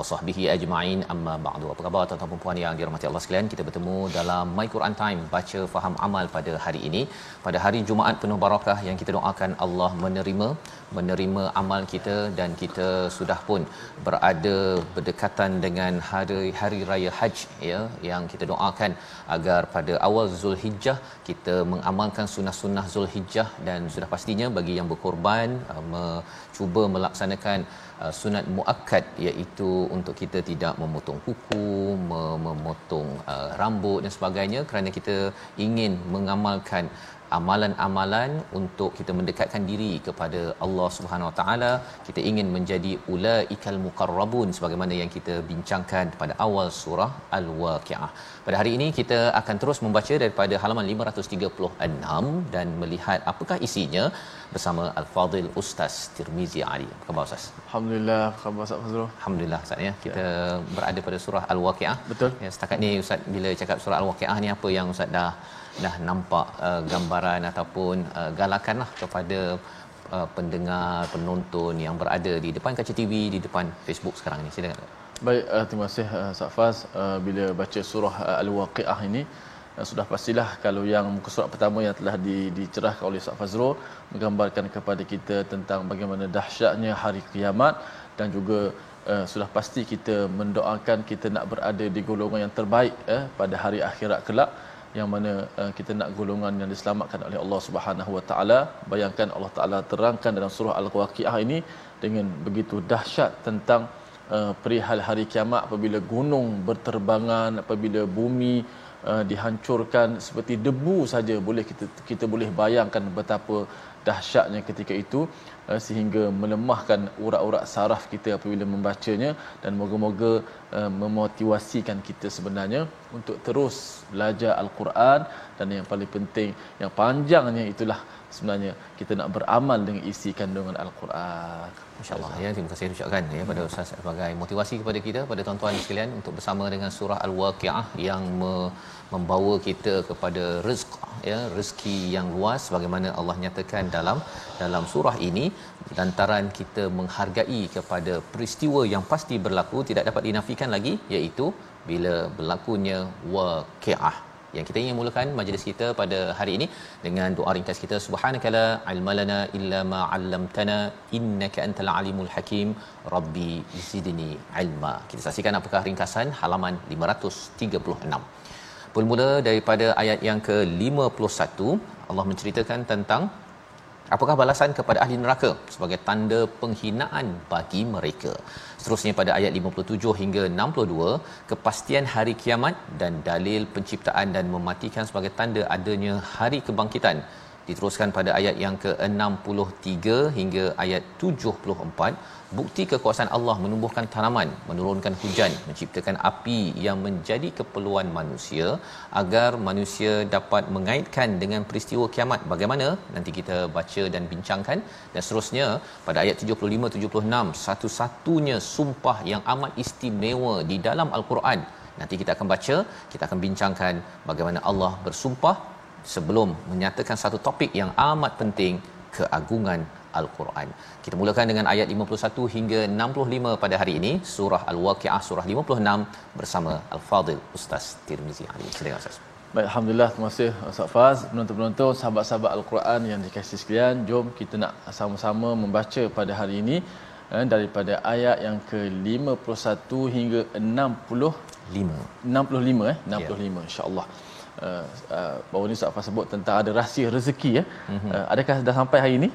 wa sahbihi ajma'in. Amma ba'du. Apa khabar tuan-tuan dan puan yang dirahmati Allah sekalian? Kita bertemu dalam My Quran Time baca faham amal pada hari ini. Pada hari Jumaat penuh barakah yang kita doakan Allah menerima menerima amal kita dan kita sudah pun berada berdekatan dengan hari hari raya Haj ya yang kita doakan agar pada awal Zulhijjah kita mengamalkan sunnah-sunnah Zulhijjah dan sudah pastinya bagi yang berkorban uh, mencuba melaksanakan uh, sunat muakkad iaitu untuk kita tidak memotong kuku, memotong uh, rambut dan sebagainya kerana kita ingin mengamalkan amalan-amalan untuk kita mendekatkan diri kepada Allah Subhanahu Wa Taala kita ingin menjadi ulaikal muqarrabun sebagaimana yang kita bincangkan pada awal surah al-waqiah. Pada hari ini kita akan terus membaca daripada halaman 536 dan melihat apakah isinya bersama al-fadil ustaz Tirmizi Ali. Apa khabar ustaz? Alhamdulillah. Khabar Ustaz Fazrul? Alhamdulillah ustaz ya. Kita ya. berada pada surah al-waqiah. Betul. ya setakat ni ustaz bila cakap surah al-waqiah ni apa yang ustaz dah dah nampak uh, gambaran ataupun uh, galakanlah kepada uh, pendengar penonton yang berada di depan kaca TV di depan Facebook sekarang ni silakan. Baik, uh, terima kasih uh, Safaz uh, bila baca surah uh, Al-Waqiah ini uh, sudah pastilah kalau yang muka surat pertama yang telah di, dicerahkan oleh Ustaz Fazrul menggambarkan kepada kita tentang bagaimana dahsyatnya hari kiamat dan juga uh, sudah pasti kita mendoakan kita nak berada di golongan yang terbaik uh, pada hari akhirat kelak yang mana uh, kita nak golongan yang diselamatkan oleh Allah Subhanahu Wa Taala. Bayangkan Allah Taala terangkan dalam surah Al-Waqiah ini dengan begitu dahsyat tentang uh, perihal hari kiamat apabila gunung berterbangan, apabila bumi uh, dihancurkan seperti debu saja boleh kita kita boleh bayangkan betapa dahsyatnya ketika itu uh, sehingga melemahkan urat-urat saraf kita apabila membacanya dan moga-moga uh, memotivasikan kita sebenarnya untuk terus belajar al-Quran dan yang paling penting yang panjangnya itulah sebenarnya kita nak beramal dengan isi kandungan al-Quran. Masya-Allah ya terima kasih ucapkan ya pada ustaz sebagai motivasi kepada kita pada tuan-tuan sekalian untuk bersama dengan surah al-Waqiah yang me- membawa kita kepada rezeki ya rezeki yang luas bagaimana Allah nyatakan dalam dalam surah ini. Lantaran kita menghargai kepada peristiwa yang pasti berlaku tidak dapat dinafikan lagi iaitu bila berlakunya waqiah yang kita ingin mulakan majlis kita pada hari ini dengan doa ringkas kita. Subhanakala ilmalana illa ma 'allamtana innaka antal alimul hakim. Rabbi zidni ilma. Kita saksikan apakah ringkasan halaman 536 bermula daripada ayat yang ke-51 Allah menceritakan tentang apakah balasan kepada ahli neraka sebagai tanda penghinaan bagi mereka. Seterusnya pada ayat 57 hingga 62 kepastian hari kiamat dan dalil penciptaan dan mematikan sebagai tanda adanya hari kebangkitan diteruskan pada ayat yang ke-63 hingga ayat 74 bukti kekuasaan Allah menumbuhkan tanaman menurunkan hujan menciptakan api yang menjadi keperluan manusia agar manusia dapat mengaitkan dengan peristiwa kiamat. Bagaimana? Nanti kita baca dan bincangkan. Dan seterusnya pada ayat 75 76 satu-satunya sumpah yang amat istimewa di dalam al-Quran. Nanti kita akan baca kita akan bincangkan bagaimana Allah bersumpah sebelum menyatakan satu topik yang amat penting keagungan Al-Quran. Kita mulakan dengan ayat 51 hingga 65 pada hari ini surah Al-Waqiah surah 56 bersama Al-Fadil Ustaz Tirmizi Ali. Silakan Ustaz. Baik, Alhamdulillah, terima kasih Ustaz Faz. Penonton-penonton, sahabat-sahabat Al-Quran yang dikasih sekalian, jom kita nak sama-sama membaca pada hari ini eh, daripada ayat yang ke-51 hingga 60 5 65 eh 65 ya. insyaallah uh, uh, baru ni Ustaz Fah sebut tentang ada rahsia rezeki ya. Mm-hmm. uh, adakah dah sampai hari ini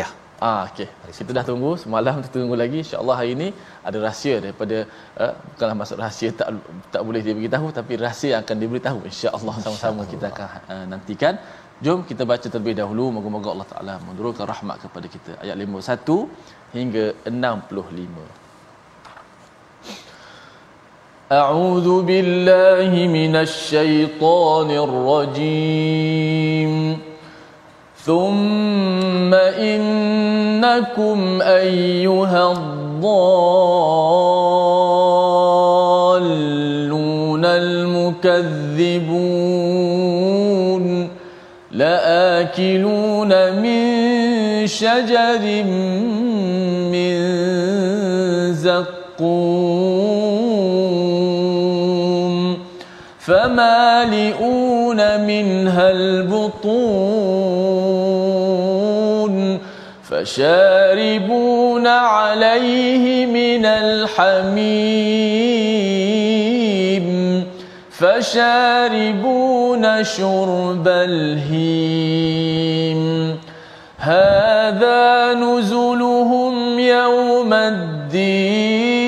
ya. Ah okey. Kita dah tunggu. Semalam kita tunggu lagi. Insyaallah hari ini ada rahsia daripada uh, bukanlah maksud rahsia tak tak boleh dia beritahu tapi rahsia akan diberitahu. Insyaallah sama-sama kita akan uh, nantikan. Jom kita baca terlebih dahulu. Moga-moga Allah taala menurunkan rahmat kepada kita. Ayat 51 hingga 65 أعوذ بالله من الشيطان الرجيم. ثم إنكم أيها الضالون المكذبون. لآكلون من شجر من زقون فمالئون منها البطون فشاربون عليه من الحميم فشاربون شرب الهيم. هذا نزلهم يوم الدين.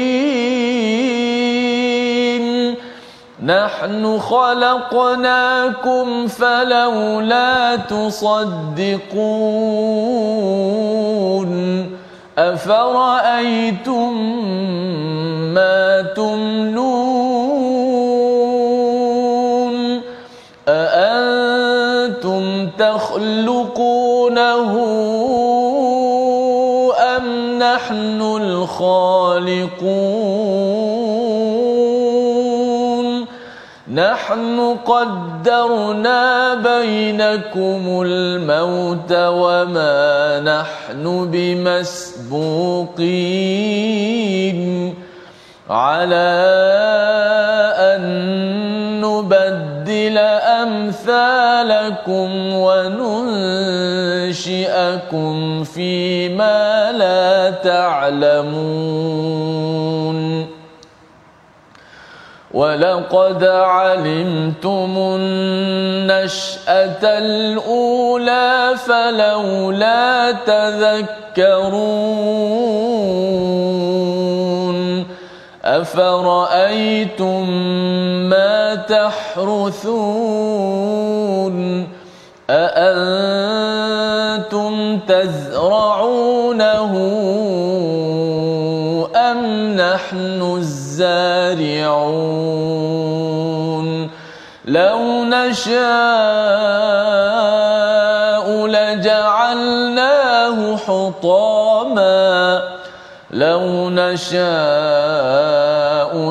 نحن خلقناكم فلولا تصدقون أفرأيتم ما تمنون أأنتم تخلقونه أم نحن الخالقون نحن قدرنا بينكم الموت وما نحن بمسبوقين على أن نبدل أمثالكم وننشئكم فيما لا تعلمون. ولقد علمتم النشأة الأولى فلولا تذكرون أفرأيتم ما تحرثون أأنتم تزرعونه أم نحن الزارعون. لو نشاء لجعلناه حطاما. لو نشاء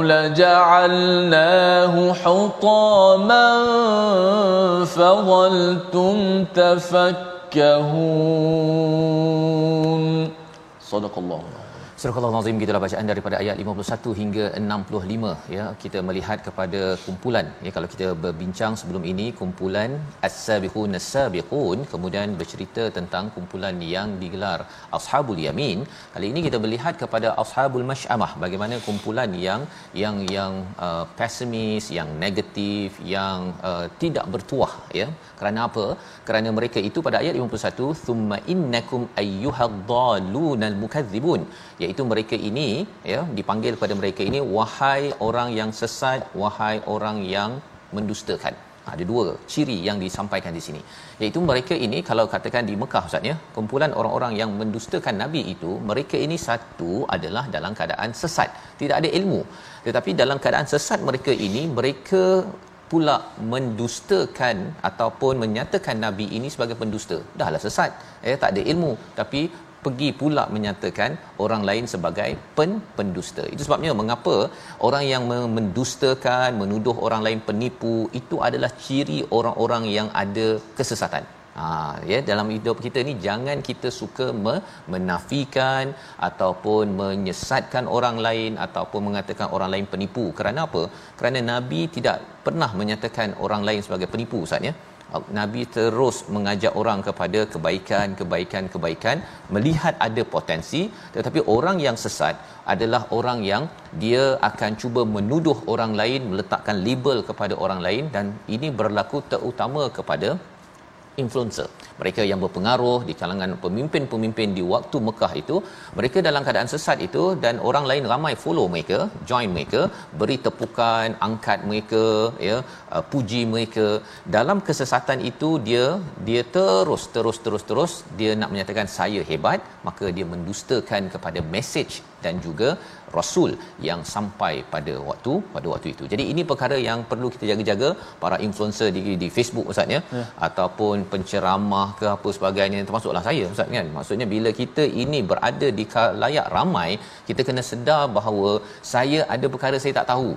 لجعلناه حطاما. فظلتم تفكهون. صدق الله Surah Al-Azim kita bacaan daripada ayat 51 hingga 65 ya kita melihat kepada kumpulan. Ya kalau kita berbincang sebelum ini kumpulan as-sabiqun as-sabiqun kemudian bercerita tentang kumpulan yang digelar ashabul yamin. Kali ini kita melihat kepada ashabul masyamah bagaimana kumpulan yang yang yang uh, pesimis yang negatif yang uh, tidak bertuah. Ya kerana apa? Kerana mereka itu pada ayat 51 thumma innakum ayyuhadhdallunal mukadzibun iaitu mereka ini ya dipanggil kepada mereka ini wahai orang yang sesat wahai orang yang mendustakan. Ha, ada dua ciri yang disampaikan di sini. Iaitu mereka ini kalau katakan di Mekah Ustaz ya kumpulan orang-orang yang mendustakan nabi itu mereka ini satu adalah dalam keadaan sesat. Tidak ada ilmu. Tetapi dalam keadaan sesat mereka ini mereka pula mendustakan ataupun menyatakan nabi ini sebagai pendusta. Dahlah sesat eh tak ada ilmu. Tapi pergi pula menyatakan orang lain sebagai pen pendusta. Itu sebabnya mengapa orang yang mendustakan, menuduh orang lain penipu itu adalah ciri orang-orang yang ada kesesatan. Ha, ya dalam hidup kita ni jangan kita suka me- menafikan ataupun menyesatkan orang lain ataupun mengatakan orang lain penipu. Kerana apa? Kerana Nabi tidak pernah menyatakan orang lain sebagai penipu Ustaz ya. Nabi terus mengajak orang kepada kebaikan, kebaikan, kebaikan, melihat ada potensi, tetapi orang yang sesat adalah orang yang dia akan cuba menuduh orang lain, meletakkan label kepada orang lain dan ini berlaku terutama kepada influencer. Mereka yang berpengaruh di kalangan pemimpin-pemimpin di waktu Mekah itu mereka dalam keadaan sesat itu dan orang lain ramai follow mereka join mereka beri tepukan angkat mereka ya uh, puji mereka. Dalam kesesatan itu dia dia terus terus terus terus dia nak menyatakan saya hebat. Maka dia mendustakan kepada message dan juga rasul yang sampai pada waktu pada waktu itu. Jadi ini perkara yang perlu kita jaga-jaga para influencer di di Facebook ustaz ya, ya. ataupun penceramah ke apa sebagainya termasuklah saya ustaz kan. Maksudnya bila kita ini berada di layak ramai, kita kena sedar bahawa saya ada perkara saya tak tahu,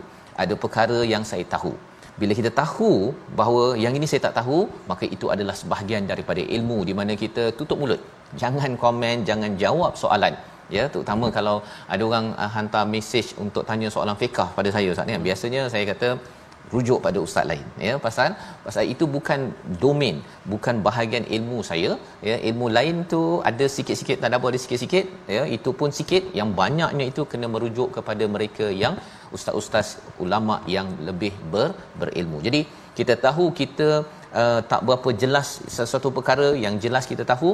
ada perkara yang saya tahu. Bila kita tahu bahawa yang ini saya tak tahu, maka itu adalah sebahagian daripada ilmu di mana kita tutup mulut. Jangan komen, jangan jawab soalan ya terutama kalau ada orang uh, hantar mesej untuk tanya soalan fiqh pada saya ustaz ni biasanya saya kata rujuk pada ustaz lain ya. Pasal pasal itu bukan domain bukan bahagian ilmu saya ya. Ilmu lain tu ada sikit-sikit tak ada ada sikit-sikit ya. Itu pun sikit. Yang banyaknya itu kena merujuk kepada mereka yang ustaz-ustaz ulama yang lebih ber, berilmu. Jadi kita tahu kita uh, tak berapa jelas sesuatu perkara yang jelas kita tahu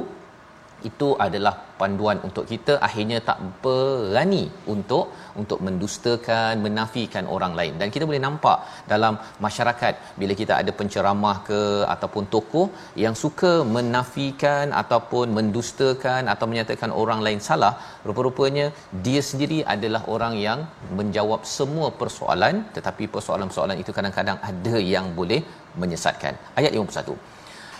itu adalah panduan untuk kita. Akhirnya tak berani untuk untuk mendustakan menafikan orang lain. Dan kita boleh nampak dalam masyarakat bila kita ada penceramah ke ataupun tokoh yang suka menafikan ataupun mendustakan atau menyatakan orang lain salah rupa-rupanya dia sendiri adalah orang yang menjawab semua persoalan. Tetapi persoalan-persoalan itu kadang-kadang ada yang boleh menyesatkan. Ayat 51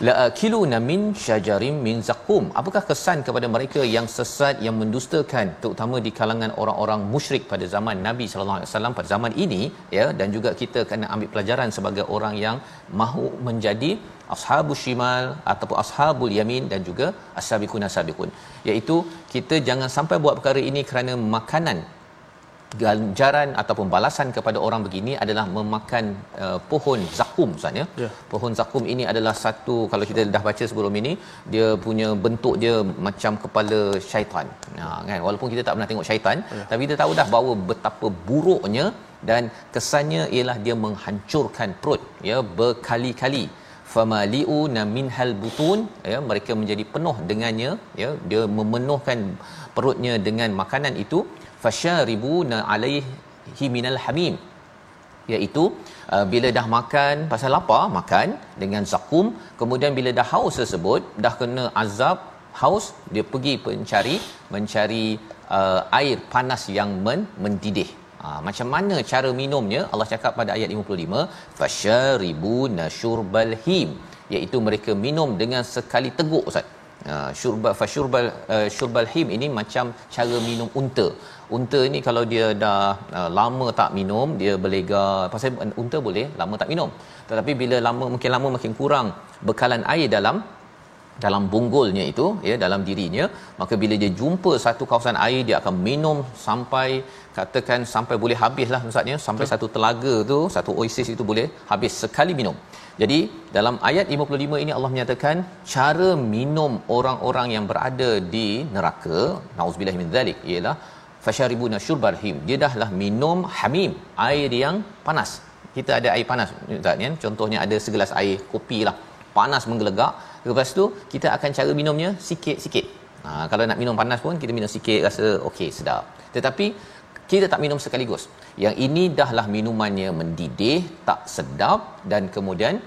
la akiluna min syajarin min zakum apakah kesan kepada mereka yang sesat yang mendustakan terutama di kalangan orang-orang musyrik pada zaman Nabi sallallahu alaihi wasallam pada zaman ini ya dan juga kita kena ambil pelajaran sebagai orang yang mahu menjadi ashabus shimal ataupun ashabul yamin dan juga as-sabiqun as-sabiqun. Iaitu kita jangan sampai buat perkara ini kerana makanan ganjaran ataupun balasan kepada orang begini adalah memakan uh, pohon zakum Ustaz ya. Yeah. Pohon zakum ini adalah satu kalau kita dah baca sebelum ini dia punya bentuk dia macam kepala syaitan. Ha kan walaupun kita tak pernah tengok syaitan yeah. tapi kita tahu dah bahawa betapa buruknya dan kesannya ialah dia menghancurkan perut ya berkali-kali famaliu na minhal butun ya mereka menjadi penuh dengannya ya dia memenuhkan perutnya dengan makanan itu fasharibuna alaihi minal hamim iaitu uh, bila dah makan pasal lapar makan? Dengan zakum. Kemudian bila dah haus tersebut dah kena azab haus dia pergi mencari mencari uh, air panas yang men, mendidih. Ha, macam mana cara minumnya? Allah cakap pada ayat 55 fasharibuna syurbal him iaitu mereka minum dengan sekali teguk ustaz uh, syurba fashurbal uh, syurbal him ini macam cara minum unta. Unta ni kalau dia dah uh, lama tak minum dia berlega. Pasal unta boleh lama tak minum. Tetapi bila lama makin lama makin kurang bekalan air dalam dalam bunggulnya itu ya dalam dirinya maka bila dia jumpa satu kawasan air dia akan minum sampai katakan sampai boleh habislah maksudnya sampai Betul. satu telaga tu satu oasis itu boleh habis sekali minum. Jadi dalam ayat 55 ini Allah menyatakan cara minum orang-orang yang berada di neraka nauzubillah min zalik ialah fasharibuna syurbal him. Dia dahlah minum hamim air yang panas. Kita ada air panas ustaz ya. Contohnya ada segelas air kopi lah panas menggelegak. Lepas tu kita akan cara minumnya sikit-sikit. Ha, kalau nak minum panas pun kita minum sikit rasa okey sedap. Tetapi kita tak minum sekaligus. Yang ini dahlah minumannya mendidih tak sedap dan kemudian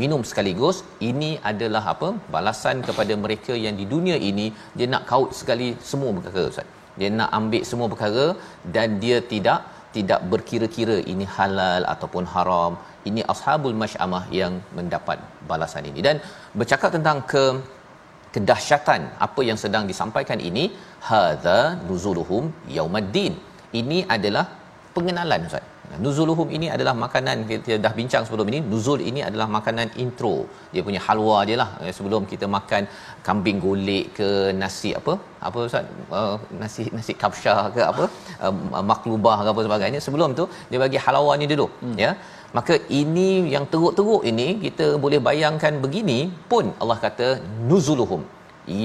minum sekaligus. Ini adalah apa? Balasan kepada mereka yang di dunia ini. Dia nak kaut sekali semua perkara ustaz. Dia nak ambil semua perkara dan dia tidak tidak berkira-kira ini halal ataupun haram. Ini ashabul masyamah yang mendapat balasan ini. Dan bercakap tentang ke kedahsyatan apa yang sedang disampaikan ini hadza nuzuluhum yaumaddin ini adalah pengenalan ustaz. Nuzuluhum ini adalah makanan kita dah bincang sebelum ini nuzul ini adalah makanan intro. Dia punya halwa je lah eh, sebelum kita makan kambing golek ke nasi apa apa ustaz? Uh, nasi nasi kapsha ke apa? Uh, maklubah ke apa sebagainya. Sebelum tu dia bagi halwa ni dulu hmm. ya. Maka ini yang teruk-teruk ini kita boleh bayangkan begini pun Allah kata nuzuluhum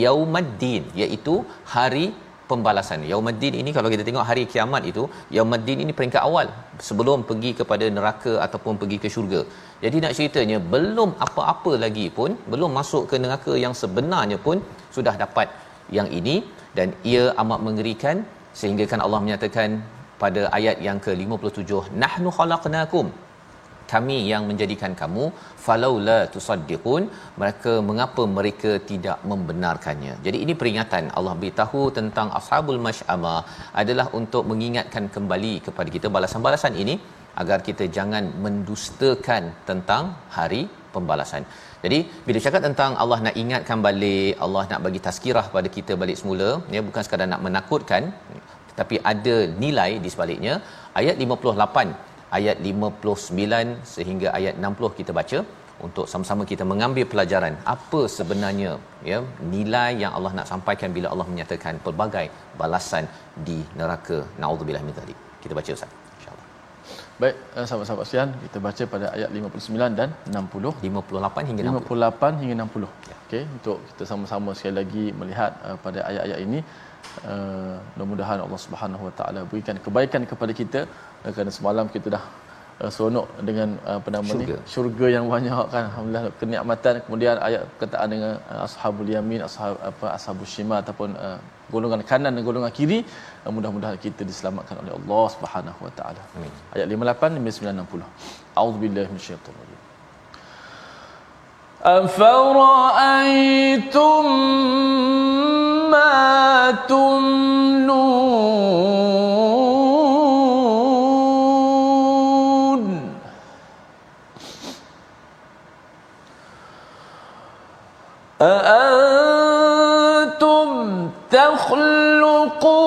yaumaddin iaitu hari pembalasan. Yaumuddin ini kalau kita tengok hari kiamat itu, Yaumuddin ini peringkat awal sebelum pergi kepada neraka ataupun pergi ke syurga. Jadi nak ceritanya belum apa-apa lagi pun, belum masuk ke neraka yang sebenarnya pun sudah dapat yang ini dan ia amat mengerikan sehingga kan Allah menyatakan pada ayat yang ke-57 nahnu khalaqnakum kami yang menjadikan kamu falaula tusaddiqun mereka mengapa mereka tidak membenarkannya jadi ini peringatan Allah beritahu tentang ashabul masyama adalah untuk mengingatkan kembali kepada kita balasan-balasan ini agar kita jangan mendustakan tentang hari pembalasan. Jadi bila cakap tentang Allah nak ingatkan balik, Allah nak bagi tazkirah pada kita balik semula, ya bukan sekadar nak menakutkan, tapi ada nilai di sebaliknya. Ayat 58 ayat 59 sehingga ayat 60 kita baca. Untuk sama-sama kita mengambil pelajaran apa sebenarnya ya nilai yang Allah nak sampaikan bila Allah menyatakan pelbagai balasan di neraka. Naudzubillah min zalik. Kita baca ustaz. Insyaallah. Baik eh, sahabat-sahabat sekalian kita baca pada ayat 59 dan 60 58 hingga 60 58 hingga 60 ya. okey untuk kita sama-sama sekali lagi melihat uh, pada ayat-ayat ini uh, mudah-mudahan Allah Subhanahu Wa Taala berikan kebaikan kepada kita. Uh, kerana semalam kita dah uh, seronok dengan uh, apa nama syurga. ni? Syurga. Yang banyak kan. Alhamdulillah kenikmatan. Kemudian ayat perkataan dengan uh, ashabul yamin ashab apa ashabus shima ataupun uh, golongan kanan dan golongan kiri uh, mudah-mudahan kita diselamatkan oleh Allah Subhanahu Wa Taala. Amin. Ayat 58 59 a'udzubillahi minasyaitonir rajim أفرأيتم ما تمنون؟ أأنتم تخلقونه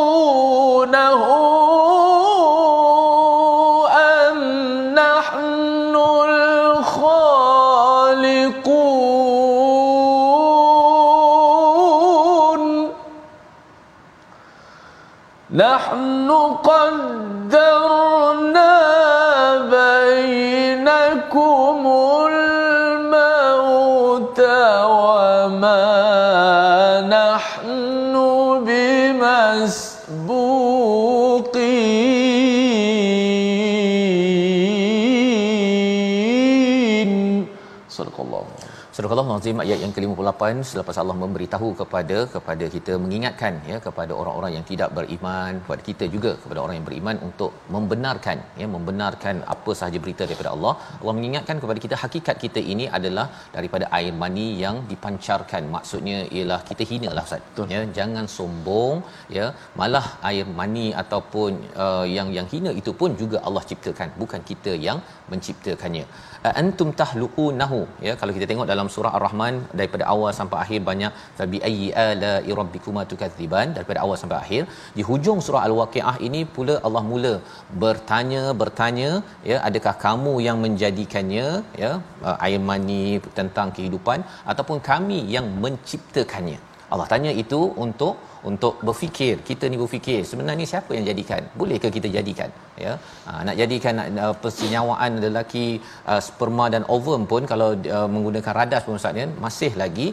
Surah Al-Azim ayat yang ke-58 selepas Allah memberitahu kepada kepada kita mengingatkan ya kepada orang-orang yang tidak beriman kepada kita juga kepada orang yang beriman untuk membenarkan ya membenarkan apa sahaja berita daripada Allah. Allah mengingatkan kepada kita hakikat kita ini adalah daripada air mani yang dipancarkan. Maksudnya ialah kita hinalah ustaz. Betul. ya jangan sombong ya malah air mani ataupun uh, yang yang hina itu pun juga Allah ciptakan bukan kita yang menciptakannya. Antum tahluqunahu ya kalau kita tengok dalam surah ar-rahman daripada awal sampai akhir banyak fabi ayyi ala rabbikuma tukadziban daripada awal sampai akhir di hujung surah al-waqiah ini pula Allah mula bertanya bertanya ya adakah kamu yang menjadikannya ya uh, air mani tentang kehidupan ataupun kami yang menciptakannya Allah tanya itu untuk untuk berfikir. Kita ni berfikir sebenarnya siapa yang jadikan? Bolehkah kita jadikan? Ya. Ha, nak jadikan uh, persenyawaan lelaki uh, sperma dan ovum pun kalau uh, menggunakan radas pun ustaz ya masih lagi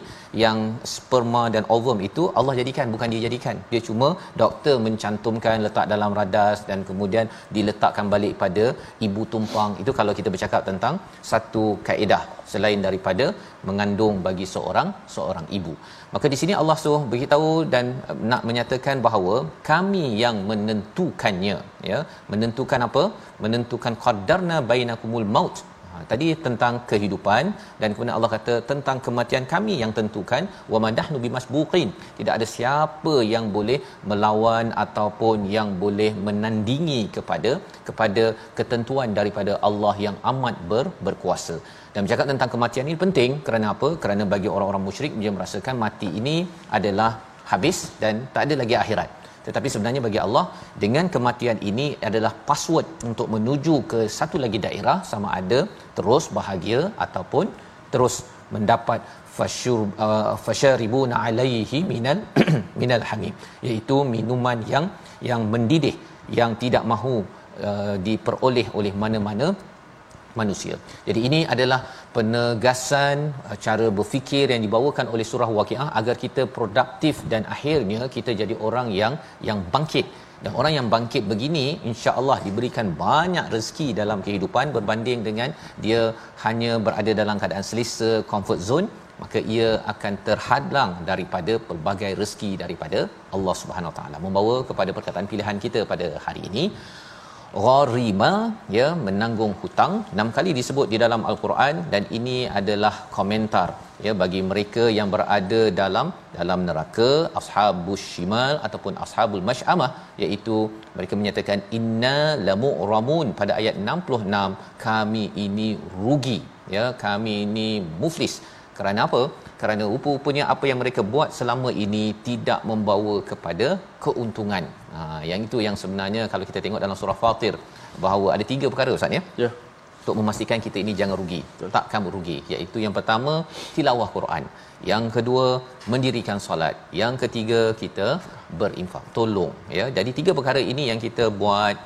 yang sperma dan ovum itu Allah jadikan bukan dia jadikan. Dia cuma doktor mencantumkan letak dalam radas dan kemudian diletakkan balik pada ibu tumpang. Itu kalau kita bercakap tentang satu kaedah selain daripada mengandung bagi seorang seorang ibu. Maka di sini Allah suruh beritahu dan uh, nak menyatakan bahawa kami yang menentukannya ya menentukan apa? Menentukan qaddarna bainakumul maut. Ha, tadi tentang kehidupan dan kemudian Allah kata tentang kematian kami yang tentukan wa madahnu bimasbuqin. Tidak ada siapa yang boleh melawan ataupun yang boleh menandingi kepada kepada ketentuan daripada Allah yang amat ber, berkuasa dan bercakap tentang kematian ini penting. Kerana apa? Kerana bagi orang-orang musyrik dia merasakan mati ini adalah habis dan tak ada lagi akhirat. Tetapi sebenarnya bagi Allah dengan kematian ini adalah password untuk menuju ke satu lagi daerah sama ada terus bahagia ataupun terus mendapat fashur uh, fasharibuna alaihi minal minal hamim. Iaitu minuman yang yang mendidih yang tidak mahu uh, diperoleh oleh mana-mana manusia. Jadi ini adalah penegasan uh, cara berfikir yang dibawakan oleh surah Waqiah agar kita produktif dan akhirnya kita jadi orang yang yang bangkit. Dan orang yang bangkit begini insya-Allah diberikan banyak rezeki dalam kehidupan berbanding dengan dia hanya berada dalam keadaan selesa comfort zone maka ia akan terhadlang daripada pelbagai rezeki daripada Allah Subhanahu Wa Taala membawa kepada perkataan pilihan kita pada hari ini gharima ya menanggung hutang. Enam kali disebut di dalam al-Quran dan ini adalah komentar ya bagi mereka yang berada dalam dalam neraka ashabus shimal ataupun ashabul mash'amah iaitu mereka menyatakan inna lamu'ramun pada ayat 66 kami ini rugi ya kami ini muflis. Kerana apa kerana rupa-rupanya apa yang mereka buat selama ini tidak membawa kepada keuntungan. Ha yang itu yang sebenarnya kalau kita tengok dalam surah fatir bahawa ada tiga perkara ustaz ya? Ya. Untuk memastikan kita ini jangan rugi. Betul. takkan rugi. Iaitu yang pertama tilawah Quran. Yang kedua mendirikan solat. Yang ketiga kita berinfak tolong ya? Jadi tiga perkara ini yang kita buat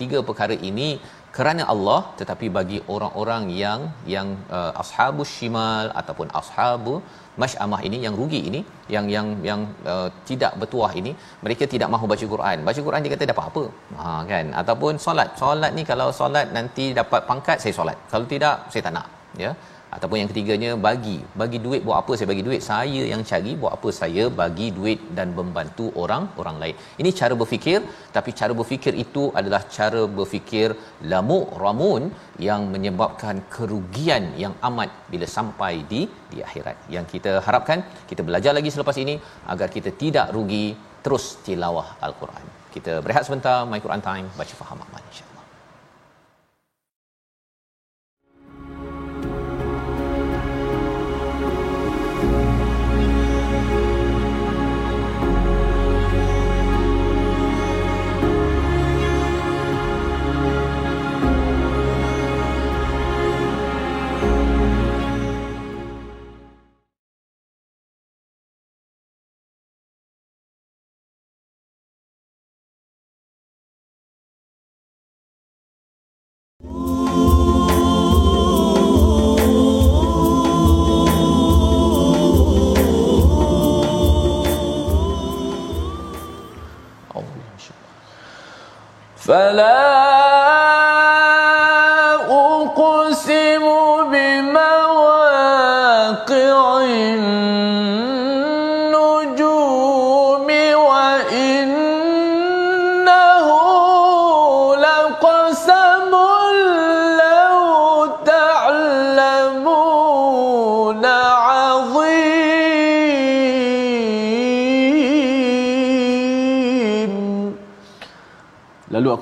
tiga perkara ini kerana Allah tetapi bagi orang-orang yang yang uh, ashabus shimal ataupun ashabu masyamah ini yang rugi ini yang yang yang uh, tidak bertuah ini mereka tidak mahu baca Quran. Baca Quran dia kata dapat apa? Ha kan? Ataupun solat. Solat ni kalau solat nanti dapat pangkat saya solat. Kalau tidak saya tak nak ya ataupun yang ketiganya bagi bagi duit buat apa saya bagi duit? Saya yang cari buat apa saya bagi duit dan membantu orang orang lain. Ini cara berfikir tapi cara berfikir itu adalah cara berfikir lamu ramun yang menyebabkan kerugian yang amat bila sampai di di akhirat. Yang kita harapkan kita belajar lagi selepas ini agar kita tidak rugi terus tilawah al-Quran. Kita berehat sebentar my Quran time baca faham amal insya فلا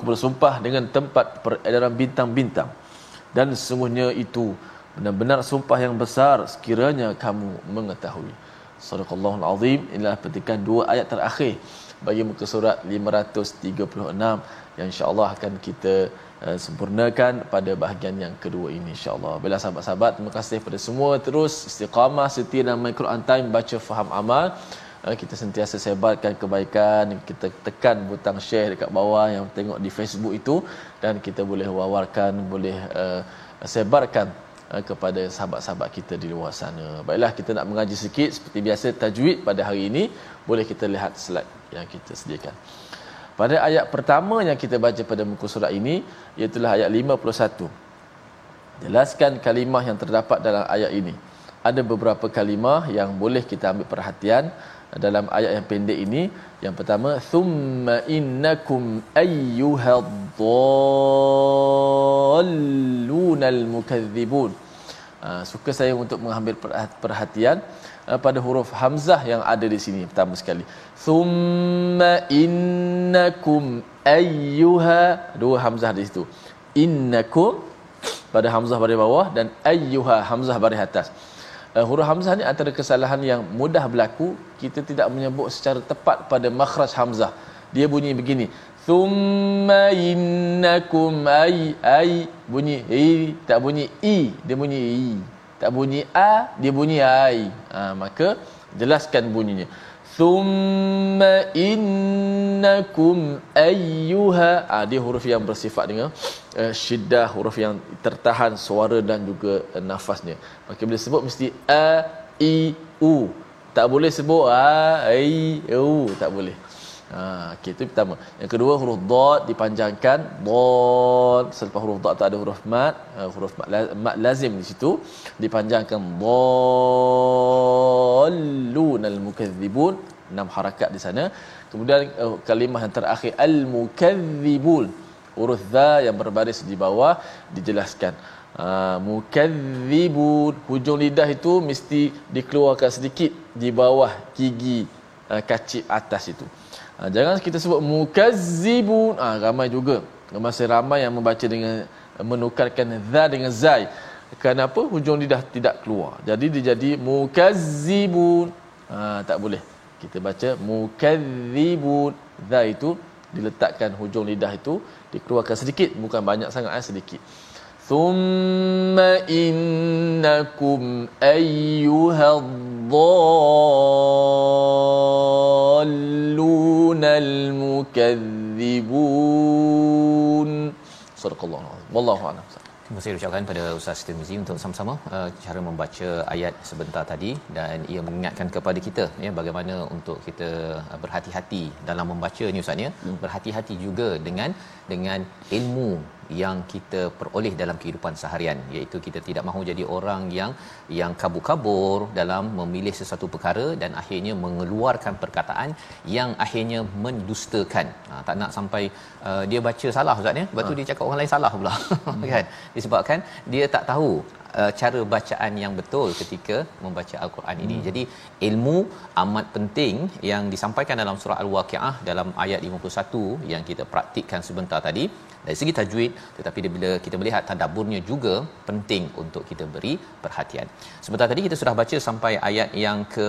bersumpah dengan tempat peredaran bintang-bintang dan sesungguhnya itu benar-benar sumpah yang besar sekiranya kamu mengetahui sadaqallahul azim inilah petikan dua ayat terakhir bagi muka surat 536 yang insya-Allah akan kita uh, sempurnakan pada bahagian yang kedua ini insya-Allah. Bila sahabat-sahabat terima kasih kepada semua terus istiqamah setia dalam Quran Time baca faham amal. Eh, kita sentiasa sebarkan kebaikan kita tekan butang share dekat bawah yang tengok di Facebook itu dan kita boleh wawarkan boleh uh, sebarkan uh, kepada sahabat-sahabat kita di luar sana. Baiklah kita nak mengaji sikit seperti biasa tajwid pada hari ini. Boleh kita lihat slide yang kita sediakan. Pada ayat pertama yang kita baca pada muka surat ini iaitu ayat 51 jelaskan kalimah yang terdapat dalam ayat ini. Ada beberapa kalimah yang boleh kita ambil perhatian dalam ayat yang pendek ini. Yang pertama thumma innakum ayyuhadh-dhallunal mukadzibun uh, suka saya untuk mengambil perhatian uh, pada huruf hamzah yang ada di sini pertama sekali. Thumma innakum ayyuha dua hamzah di situ. Innakum pada hamzah baris bawah dan ayyuha hamzah baris atas uh, huruf hamzah ni antara kesalahan yang mudah berlaku. Kita tidak menyebut secara tepat pada makhraj hamzah. Dia bunyi begini. Thumma innakum ay ay bunyi i tak bunyi i. Dia bunyi i. Tak bunyi a dia bunyi ai. Ha, maka jelaskan bunyinya thumma innakum ayyuha. Ha, dia huruf yang bersifat dengan uh, syiddah huruf yang tertahan suara dan juga uh, nafasnya. Maka bila sebut mesti a i u. Tak boleh sebut a i u. Tak boleh Ha, okay, itu pertama. Yang kedua huruf dad dipanjangkan. Dad selepas huruf dad tu ada huruf mat, uh, huruf mat, mat lazim di situ dipanjangkan dallunal mukadzibun enam harakat di sana. Kemudian uh, kalimah yang terakhir al mukadzibun huruf za yang berbaris di bawah dijelaskan. Uh, mukadzibun hujung lidah itu mesti dikeluarkan sedikit di bawah gigi uh, kacip atas itu. Ha, jangan kita sebut mukazzibun. Ah ha, ramai juga. Masih ramai yang membaca dengan menukarkan za dengan zai. Kenapa hujung lidah tidak keluar? Jadi dia jadi mukazzibun. Ha, tak boleh. Kita baca mukazzibun. Za itu diletakkan hujung lidah itu dikeluarkan sedikit bukan banyak sangat eh, sedikit. ثم إنكم أيها الضالون المكذبون صدق الله العظيم والله أعلم Terima kasih ucapkan pada Ustaz Tirmizi untuk sama-sama uh, cara membaca ayat sebentar tadi dan ia mengingatkan kepada kita ya bagaimana untuk kita uh, berhati-hati dalam membaca ni Ustaz ya. Hmm. Berhati-hati juga dengan dengan ilmu yang kita peroleh dalam kehidupan seharian iaitu kita tidak mahu jadi orang yang yang kabur-kabur dalam memilih sesuatu perkara dan akhirnya mengeluarkan perkataan yang akhirnya mendustakan ha, tak nak sampai uh, dia baca salah ustaz ya lepas tu ha. dia cakap orang lain salah pula hmm. kan disebabkan dia tak tahu uh, cara bacaan yang betul ketika membaca al-Quran ini. Hmm. Jadi ilmu amat penting yang disampaikan dalam surah al-Waqiah dalam ayat 51 yang kita praktikkan sebentar tadi dari segi tajwid tetapi bila kita melihat tadabburnya juga penting untuk kita beri perhatian. Sebentar tadi kita sudah baca sampai ayat yang ke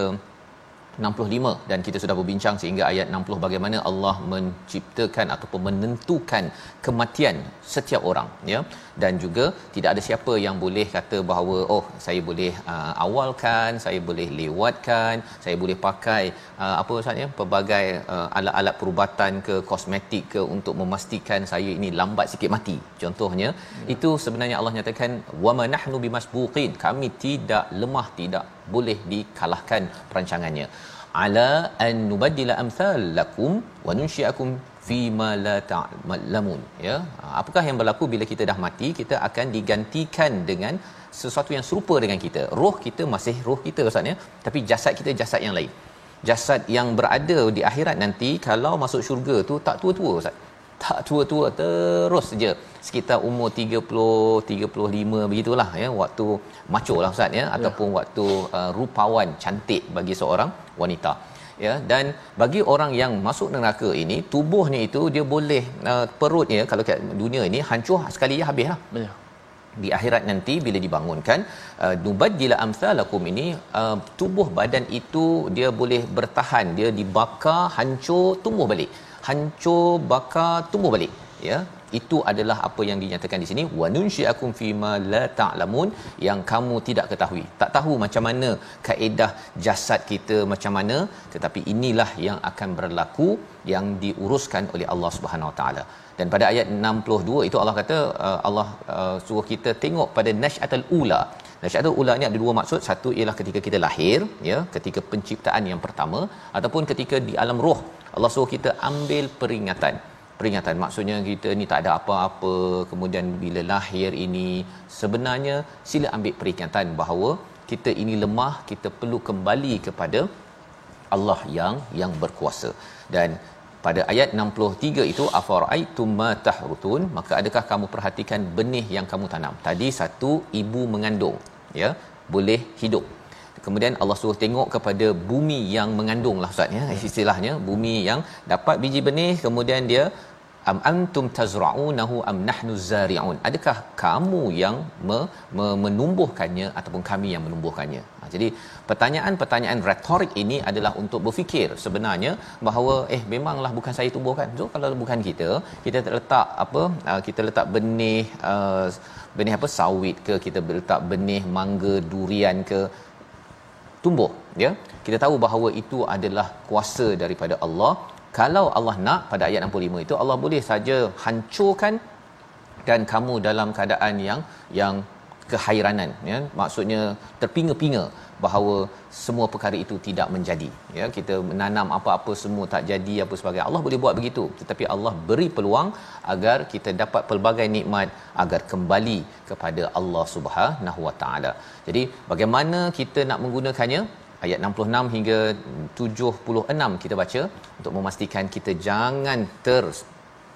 65 dan kita sudah berbincang sehingga ayat 60 bagaimana Allah menciptakan ataupun menentukan kematian setiap orang ya. Dan juga tidak ada siapa yang boleh kata bahawa oh saya boleh uh, awalkan saya boleh lewatkan saya boleh pakai uh, apa maksudnya pelbagai uh, alat-alat perubatan ke kosmetik ke untuk memastikan saya ini lambat sikit mati. Contohnya ya. itu sebenarnya Allah nyatakan wa manahnu bimasbuqin. Kami tidak lemah tidak boleh dikalahkan perancangannya. Ala an nubaddila amsalakum wa nunsyiakum fi ma la ta'lamun. Ya? Apakah yang berlaku bila kita dah mati kita akan digantikan dengan sesuatu yang serupa dengan kita. Roh kita masih roh kita ustaz ya? Tapi jasad kita jasad yang lain. Jasad yang berada di akhirat nanti kalau masuk syurga tu tak tua-tua ustaz tak tua-tua terus saja sekitar umur 30 35 begitulah ya. Waktu macho lah ustaz ya, ya. ataupun waktu uh, rupawan cantik bagi seorang wanita ya. Dan bagi orang yang masuk neraka ini tubuhnya itu dia boleh uh, perutnya kalau kat dunia ini hancur sekali ya habislah ya. Di akhirat nanti bila dibangunkan uh, nubaddila amsalakum ini uh, tubuh badan itu dia boleh bertahan. Dia dibakar hancur tumbuh balik hancur bakar tumbuh balik ya. Itu adalah apa yang dinyatakan di sini. Wa nunsyiakum fima la ta'lamun yang kamu tidak ketahui. Tak tahu macam mana kaedah jasad kita macam mana tetapi inilah yang akan berlaku yang diuruskan oleh Allah Subhanahu Wa Taala. Dan pada ayat 62 itu Allah kata uh, Allah uh, suruh kita tengok pada nasyatul ula. Nasyatul ula ni ada dua maksud. Satu ialah ketika kita lahir ya ketika penciptaan yang pertama ataupun ketika di alam roh Allah suruh kita ambil peringatan. Peringatan maksudnya kita ni tak ada apa-apa kemudian bila lahir ini sebenarnya sila ambil peringatan bahawa kita ini lemah kita perlu kembali kepada Allah yang yang berkuasa. Dan pada ayat 63 itu afaraitum ma tahrutun? Maka adakah kamu perhatikan benih yang kamu tanam? Tadi satu ibu mengandung ya boleh hidup kemudian Allah suruh tengok kepada bumi yang mengandung lah ustaz ya. Istilahnya bumi yang dapat biji benih kemudian dia am antum tazra'unahu am nahnu zari'un? Adakah kamu yang me, me, menumbuhkannya ataupun kami yang menumbuhkannya? Ha, Jadi pertanyaan-pertanyaan retorik ini adalah untuk berfikir sebenarnya bahawa eh memanglah bukan saya tumbuhkan. So kalau bukan kita, kita letak apa uh, kita letak benih uh, benih apa sawit ke kita letak benih mangga durian ke tumbuh ya. Kita tahu bahawa itu adalah kuasa daripada Allah. Kalau Allah nak pada ayat 65 itu Allah boleh saja hancurkan dan kamu dalam keadaan yang yang kehairanan ya. Maksudnya terpinga-pinga bahawa semua perkara itu tidak menjadi ya. Kita menanam apa-apa semua tak jadi apa sebagainya. Allah boleh buat begitu tetapi Allah beri peluang agar kita dapat pelbagai nikmat agar kembali kepada Allah Subhanahu Wa Taala. Jadi bagaimana kita nak menggunakannya? Ayat 66 hingga 76 kita baca untuk memastikan kita jangan ter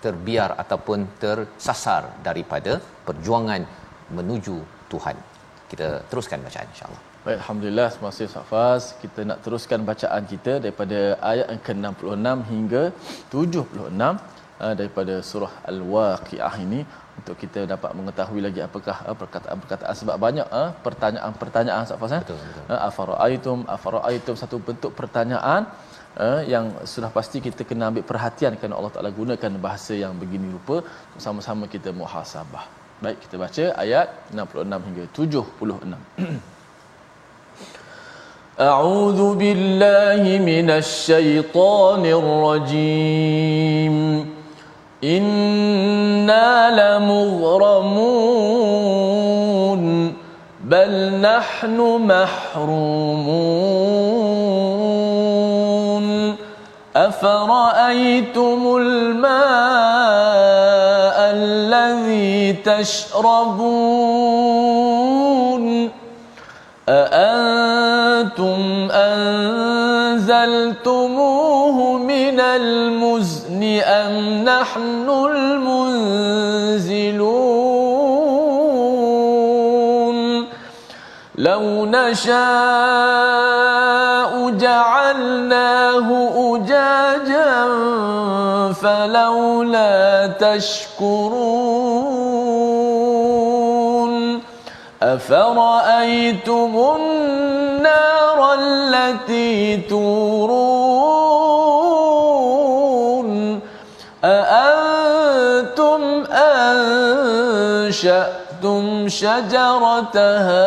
terbiar ataupun tersasar daripada perjuangan menuju Tuhan. Kita teruskan bacaan insya-Allah. Baik, alhamdulillah terima kasih Safas. Kita nak teruskan bacaan kita daripada ayat yang ke-66 hingga 76 uh, daripada surah Al-Waqiah ini untuk kita dapat mengetahui lagi apakah uh, perkataan-perkataan sebab banyak uh, pertanyaan-pertanyaan Safas eh. Betul, betul. Uh, afara'aitum afara'aitum satu bentuk pertanyaan yang sudah pasti kita kena ambil perhatian kerana Allah Taala gunakan bahasa yang begini rupa sama-sama kita muhasabah. Baik, kita baca ayat 66 hingga 76. أعوذ بالله من الشيطان الرجيم إنا لمغرمون بل نحن محرومون أفرأيتم الماء الذي تشربون؟ أأنتم أنزلتموه من المزن أم نحن المنزلون؟ لو نشاء جعلناه أجاجا فلولا تشكرون أفرأيتم النار التي تورون أأنتم أنشأتم شجرتها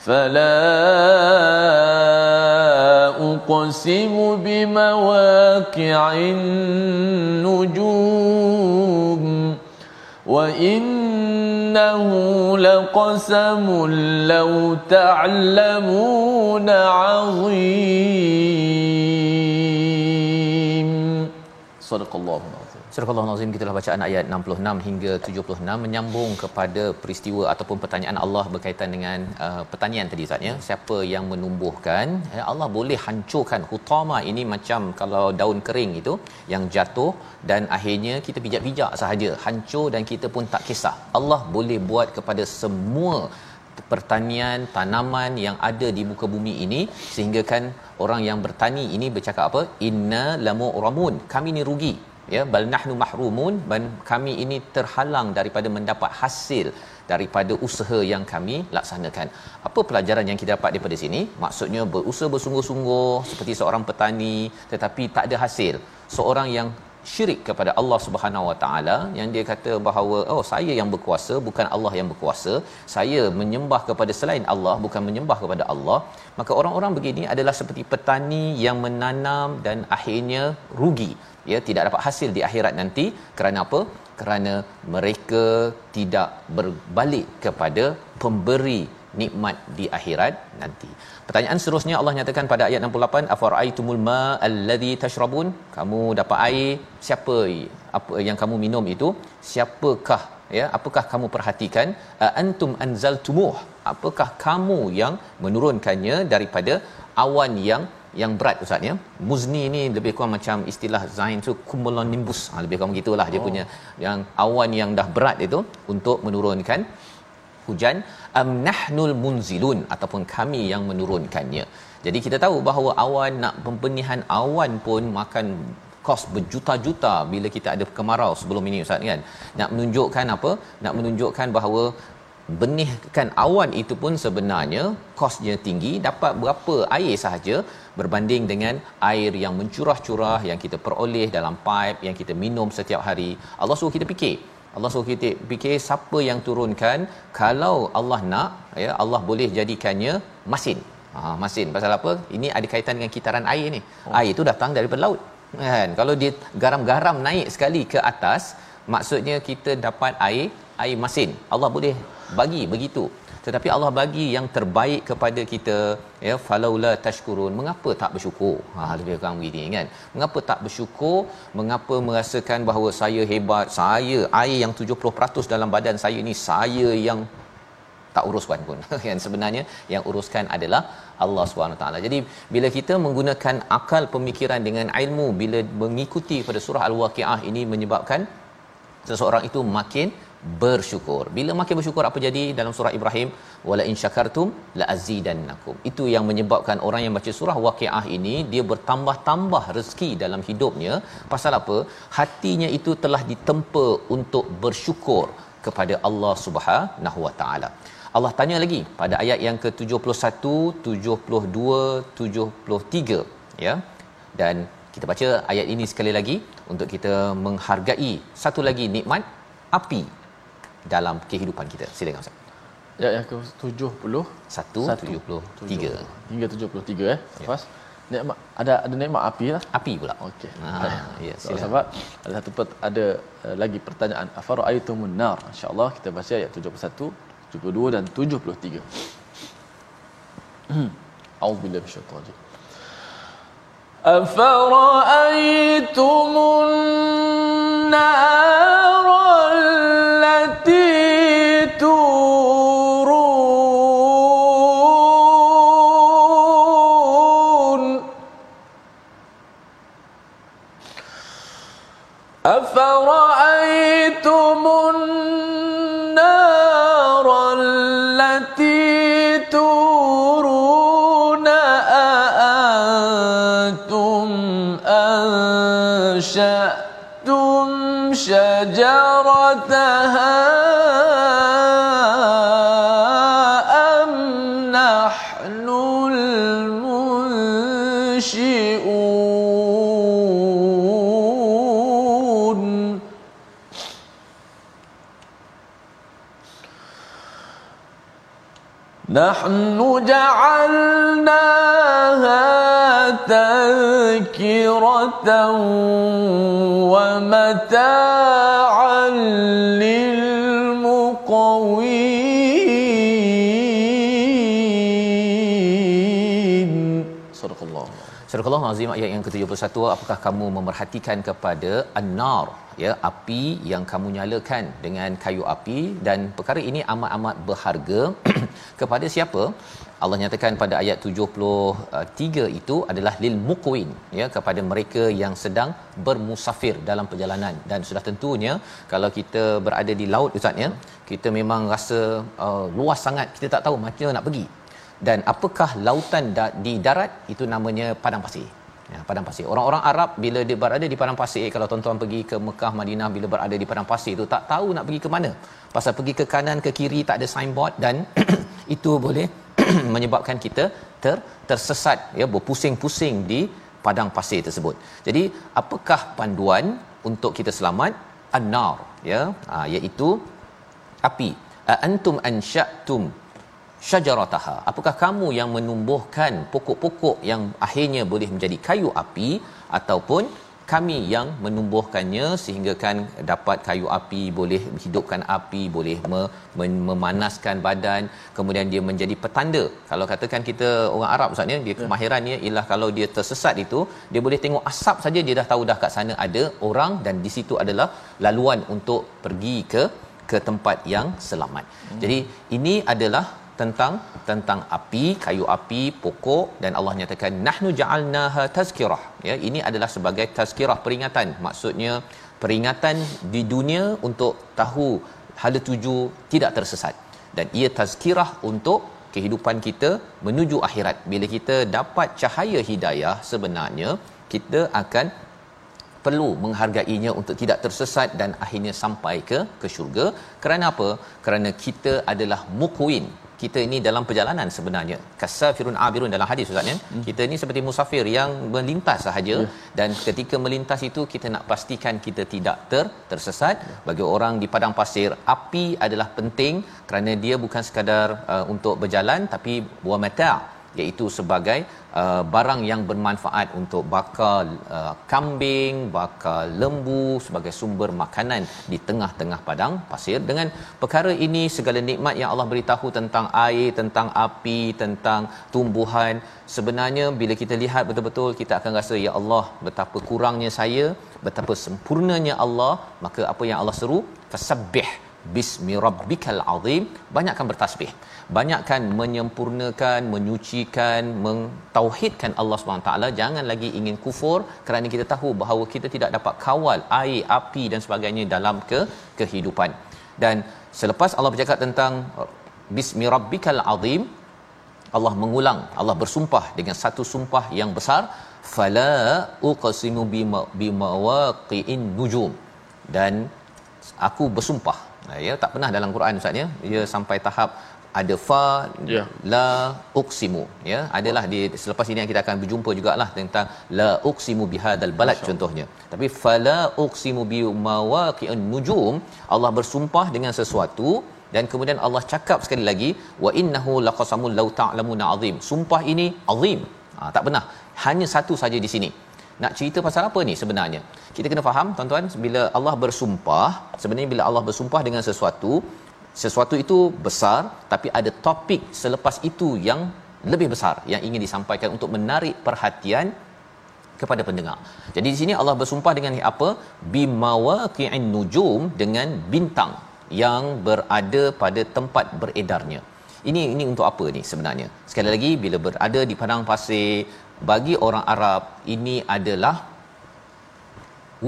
فلا أقسم بمواقع النجوم وإنه لقسم لو تعلمون عظيم. صدق الله. Surah Al-Nazim kita telah bacaan ayat 66 hingga 76 menyambung kepada peristiwa ataupun pertanyaan Allah berkaitan dengan uh, pertanian tadi Ustaz ya. Siapa yang menumbuhkan? Ya, Allah boleh hancurkan hutama ini macam kalau daun kering itu yang jatuh dan akhirnya kita pijak-pijak sahaja hancur dan kita pun tak kisah. Allah boleh buat kepada semua pertanian tanaman yang ada di muka bumi ini sehingga kan orang yang bertani ini bercakap apa inna lamu ramun kami ni rugi ya bal nahnu mahrumun kami ini terhalang daripada mendapat hasil daripada usaha yang kami laksanakan. Apa pelajaran yang kita dapat daripada sini? Maksudnya berusaha bersungguh-sungguh seperti seorang petani tetapi tak ada hasil. Seorang yang syirik kepada Allah Subhanahu Wa Taala yang dia kata bahawa oh saya yang berkuasa bukan Allah yang berkuasa saya menyembah kepada selain Allah bukan menyembah kepada Allah maka orang-orang begini adalah seperti petani yang menanam dan akhirnya rugi ya tidak dapat hasil di akhirat nanti. Kerana apa? Kerana mereka tidak berbalik kepada pemberi nikmat di akhirat nanti. Pertanyaan seterusnya Allah nyatakan pada ayat 68 afara'aitumul ma alladhi tashrabun? Kamu dapat air siapa apa yang kamu minum itu? Siapakah ya apakah kamu perhatikan? Antum anzaltumuh. Apakah kamu yang menurunkannya daripada awan yang yang berat ustaz ya. Muzni ni lebih kurang macam istilah zain tu cumulonimbus ha, lebih kurang begitulah oh. dia punya yang awan yang dah berat itu untuk menurunkan hujan. Am nahnul munzilun ataupun kami yang menurunkannya. Jadi kita tahu bahawa awan nak pembenihan awan pun makan kos berjuta-juta bila kita ada kemarau sebelum ini ustaz kan. Nak menunjukkan apa? Nak menunjukkan bahawa benihkan awan itu pun sebenarnya kosnya tinggi. Dapat berapa air sahaja berbanding dengan air yang mencurah-curah yang kita peroleh dalam pipe yang kita minum setiap hari. Allah suruh kita fikir. Allah suruh kita fikir siapa yang turunkan. Kalau Allah nak ya Allah boleh jadikannya masin. Ha, masin. Pasal apa? Ini ada kaitan dengan kitaran air ni. Oh. air itu datang daripada laut kan? Kalau dia garam-garam naik sekali ke atas maksudnya kita dapat air air masin. Allah boleh bagi begitu tetapi Allah bagi yang terbaik kepada kita ya falaula tashkurun. Mengapa tak bersyukur? Ha lebih kurang begini kan? Mengapa tak bersyukur? Mengapa merasakan bahawa saya hebat? Saya air yang 70% dalam badan saya ni saya yang tak uruskan pun. Kan? Sebenarnya yang uruskan adalah Allah taala. Jadi bila kita menggunakan akal pemikiran dengan ilmu bila mengikuti pada surah al-waqiah ini menyebabkan seseorang itu makin bersyukur. Bila makin bersyukur apa jadi dalam surah Ibrahim? Wala in syakartum la azidannakum. Itu yang menyebabkan orang yang baca surah Waqiah ini dia bertambah-tambah rezeki dalam hidupnya. Pasal apa? Hatinya itu telah ditempa untuk bersyukur kepada Allah Subhanahu Wa Taala. Allah tanya lagi pada ayat yang ke-71, 72, 73 ya. Dan kita baca ayat ini sekali lagi untuk kita menghargai satu lagi nikmat api dalam kehidupan kita. Silakan Ustaz. Ya yang ke-70 173 hingga 73 eh. Safas. Ya. Nikmat ada ada nikmat api lah. Api pula. Okey. Ha ya so, sahabat ada satu pet, ada uh, lagi pertanyaan afaru aitumun nar. Insya-Allah kita baca ayat 71, 72 dan 73. A'udzubillahi minasyaitanir rajim. أفرأيتم النار شجرتها أم نحن المنشئون؟ نحن جعلناها تذكرة Azim ayat yang ke-71 apakah kamu memerhatikan kepada an-nar ya api yang kamu nyalakan dengan kayu api? Dan perkara ini amat-amat berharga kepada siapa? Allah nyatakan pada ayat 73 itu adalah lil muqwin ya kepada mereka yang sedang bermusafir dalam perjalanan. Dan sudah tentunya kalau kita berada di laut ustaz ya kita memang rasa uh, luas sangat kita tak tahu macam nak pergi. Dan apakah lautan da- di darat? Itu namanya padang pasir Ya, padang pasir. Orang-orang Arab bila dia berada di padang pasir, kalau tuan-tuan pergi ke Mekah, Madinah bila berada di padang pasir itu tak tahu nak pergi ke mana. Pasal pergi ke kanan ke kiri tak ada signboard dan itu boleh menyebabkan kita ter tersesat ya berpusing-pusing di padang pasir tersebut. Jadi apakah panduan untuk kita selamat? An-nar ya ha, iaitu api. Antum ansha'tum syajarataha apakah kamu yang menumbuhkan pokok-pokok yang akhirnya boleh menjadi kayu api ataupun kami yang menumbuhkannya sehingga kan dapat kayu api boleh hidupkan api boleh me- memanaskan badan kemudian dia menjadi petanda kalau katakan kita orang Arab ustaz ni dia ya. kemahirannya ialah kalau dia tersesat itu dia boleh tengok asap saja dia dah tahu dah kat sana ada orang dan di situ adalah laluan untuk pergi ke ke tempat yang selamat. Hmm. Jadi ini adalah tentang tentang api kayu api pokok dan Allah nyatakan nahnu ja'alnaha tazkirah. Ya ini adalah sebagai tazkirah peringatan. Maksudnya peringatan di dunia untuk tahu hala tuju tidak tersesat. Dan ia tazkirah untuk kehidupan kita menuju akhirat. Bila kita dapat cahaya hidayah sebenarnya kita akan perlu menghargainya untuk tidak tersesat dan akhirnya sampai ke ke syurga. Kerana apa? Kerana kita adalah muqwin kita ini dalam perjalanan sebenarnya kasafirun abirun dalam hadis ustaz ya hmm. kita ini seperti musafir yang melintas sahaja yeah. dan ketika melintas itu kita nak pastikan kita tidak ter tersesat yeah. bagi orang di padang pasir api adalah penting kerana dia bukan sekadar uh, untuk berjalan tapi buah mata iaitu sebagai uh, barang yang bermanfaat untuk bakar uh, kambing, bakar lembu sebagai sumber makanan di tengah-tengah padang pasir. Dengan perkara ini segala nikmat yang Allah beritahu tentang air, tentang api, tentang tumbuhan, sebenarnya bila kita lihat betul-betul kita akan rasa ya Allah betapa kurangnya saya, betapa sempurnanya Allah, maka apa yang Allah seru? Fasabbih bismi rabbikal azim. Banyakkan bertasbih. Banyakkan menyempurnakan menyucikan mentauhidkan Allah Subhanahu taala. Jangan lagi ingin kufur kerana kita tahu bahawa kita tidak dapat kawal air api dan sebagainya dalam ke kehidupan. Dan selepas Allah bercakap tentang bismi rabbikal azim Allah mengulang Allah bersumpah dengan satu sumpah yang besar. Fala uqsimu bimawaqi'in nujum. Dan aku bersumpah ya tak pernah dalam Quran ustaz ya. Dia sampai tahap ada fa yeah. la uqsimu ya. Adalah di selepas ini yang kita akan berjumpa jugalah tentang la uqsimu bihadzal balad contohnya. Tapi fala uqsimu bi mawaqi'un nujum Allah bersumpah dengan sesuatu dan kemudian Allah cakap sekali lagi wa innahu laqasamul law ta'lamuna azim. Sumpah ini azim. Ha, tak pernah. Hanya satu saja di sini nak cerita pasal apa ni sebenarnya kita kena faham tuan-tuan bila Allah bersumpah sebenarnya bila Allah bersumpah dengan sesuatu sesuatu itu besar tapi ada topik selepas itu yang lebih besar yang ingin disampaikan untuk menarik perhatian kepada pendengar. Jadi di sini Allah bersumpah dengan apa? Bimawaqi'in nujum dengan bintang yang berada pada tempat beredarnya. Ini ini untuk apa ni sebenarnya? Sekali lagi bila berada di padang pasir bagi orang Arab ini adalah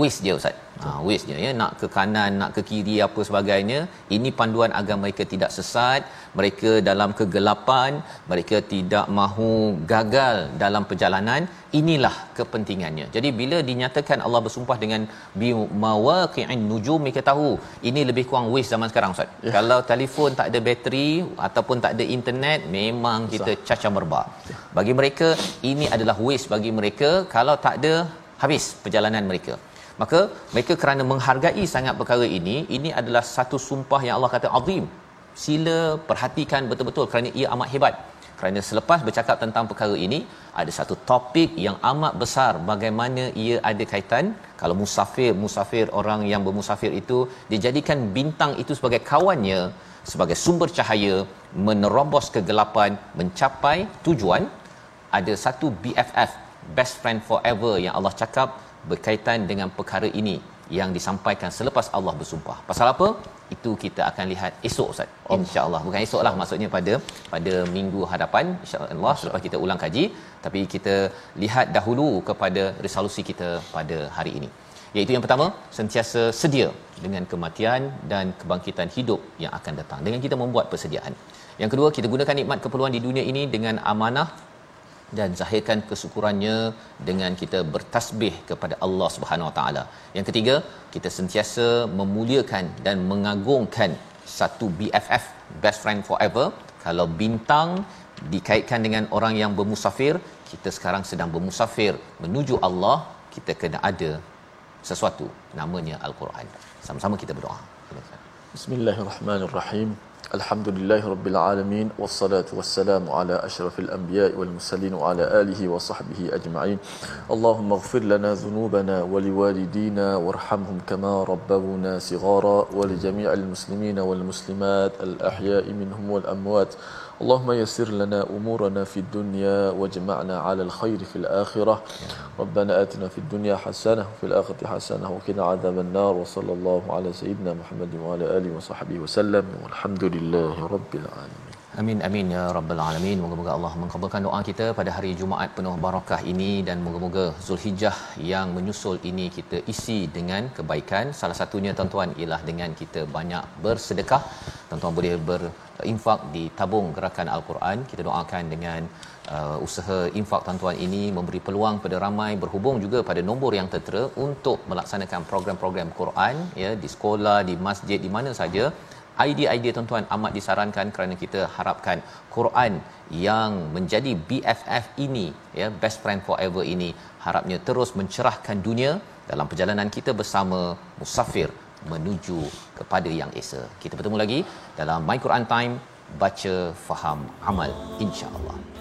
wish dia ustaz. Ha wish dia ya nak ke kanan nak ke kiri apa sebagainya. Ini panduan agar mereka tidak sesat, mereka dalam kegelapan, mereka tidak mahu gagal dalam perjalanan. Inilah kepentingannya. Jadi bila dinyatakan Allah bersumpah dengan bi mawaqi'in nujum mereka tahu ini lebih kurang wish zaman sekarang ustaz. Ya. Kalau telefon tak ada bateri ataupun tak ada internet memang kita caca merba. Ya. Bagi mereka ini adalah wish bagi mereka kalau tak ada habis perjalanan mereka maka mereka kerana menghargai sangat perkara ini ini adalah satu sumpah yang Allah kata azim. Sila perhatikan betul-betul kerana ia amat hebat. Kerana selepas bercakap tentang perkara ini ada satu topik yang amat besar bagaimana ia ada kaitan. Kalau musafir musafir orang yang bermusafir itu dijadikan bintang itu sebagai kawannya sebagai sumber cahaya menerobos kegelapan mencapai tujuan. Ada satu BFF best friend forever yang Allah cakap berkaitan dengan perkara ini yang disampaikan selepas Allah bersumpah. Pasal apa? Itu kita akan lihat esok Ustaz. Oh. Insya-Allah. Bukan esoklah maksudnya pada pada minggu hadapan insya-Allah selepas kita ulang kaji, tapi kita lihat dahulu kepada resolusi kita pada hari ini. Iaitu yang pertama, sentiasa sedia dengan kematian dan kebangkitan hidup yang akan datang dengan kita membuat persediaan. Yang kedua, kita gunakan nikmat keperluan di dunia ini dengan amanah dan zahirkan kesyukurannya dengan kita bertasbih kepada Allah Subhanahu Wa Taala. Yang ketiga, kita sentiasa memuliakan dan mengagungkan satu BFF, best friend forever. Kalau bintang dikaitkan dengan orang yang bermusafir, kita sekarang sedang bermusafir menuju Allah, kita kena ada sesuatu namanya Al-Quran. Sama-sama kita berdoa. Bismillahirrahmanirrahim. الحمد لله رب العالمين والصلاة والسلام على أشرف الأنبياء والمرسلين وعلى آله وصحبه أجمعين. اللهم اغفر لنا ذنوبنا ولوالدينا وارحمهم كما ربونا صغارا ولجميع المسلمين والمسلمات الأحياء منهم والأموات. اللهم يسر لنا أمورنا في الدنيا واجمعنا على الخير في الآخرة. ربنا آتنا في الدنيا حسنة وفي الآخرة حسنة وقنا عذاب النار. وصلى الله على سيدنا محمد وعلى آله وصحبه وسلم. والحمد لله رب العالمين. Amin amin ya rabbal alamin. Moga-moga Allah mengabulkan doa kita pada hari Jumaat penuh barakah ini dan moga-moga Zulhijjah yang menyusul ini kita isi dengan kebaikan. Salah satunya tuan-tuan ialah dengan kita banyak bersedekah. Tuan-tuan boleh berinfak di tabung gerakan Al-Quran. Kita doakan dengan uh, usaha infak tuan-tuan ini memberi peluang pada ramai berhubung juga pada nombor yang tertera untuk melaksanakan program-program Quran ya di sekolah, di masjid, di mana saja idea-idea tuan-tuan amat disarankan kerana kita harapkan Quran yang menjadi BFF ini ya best friend forever ini harapnya terus mencerahkan dunia dalam perjalanan kita bersama musafir menuju kepada yang esa. Kita bertemu lagi dalam My Quran Time baca faham amal insya-Allah.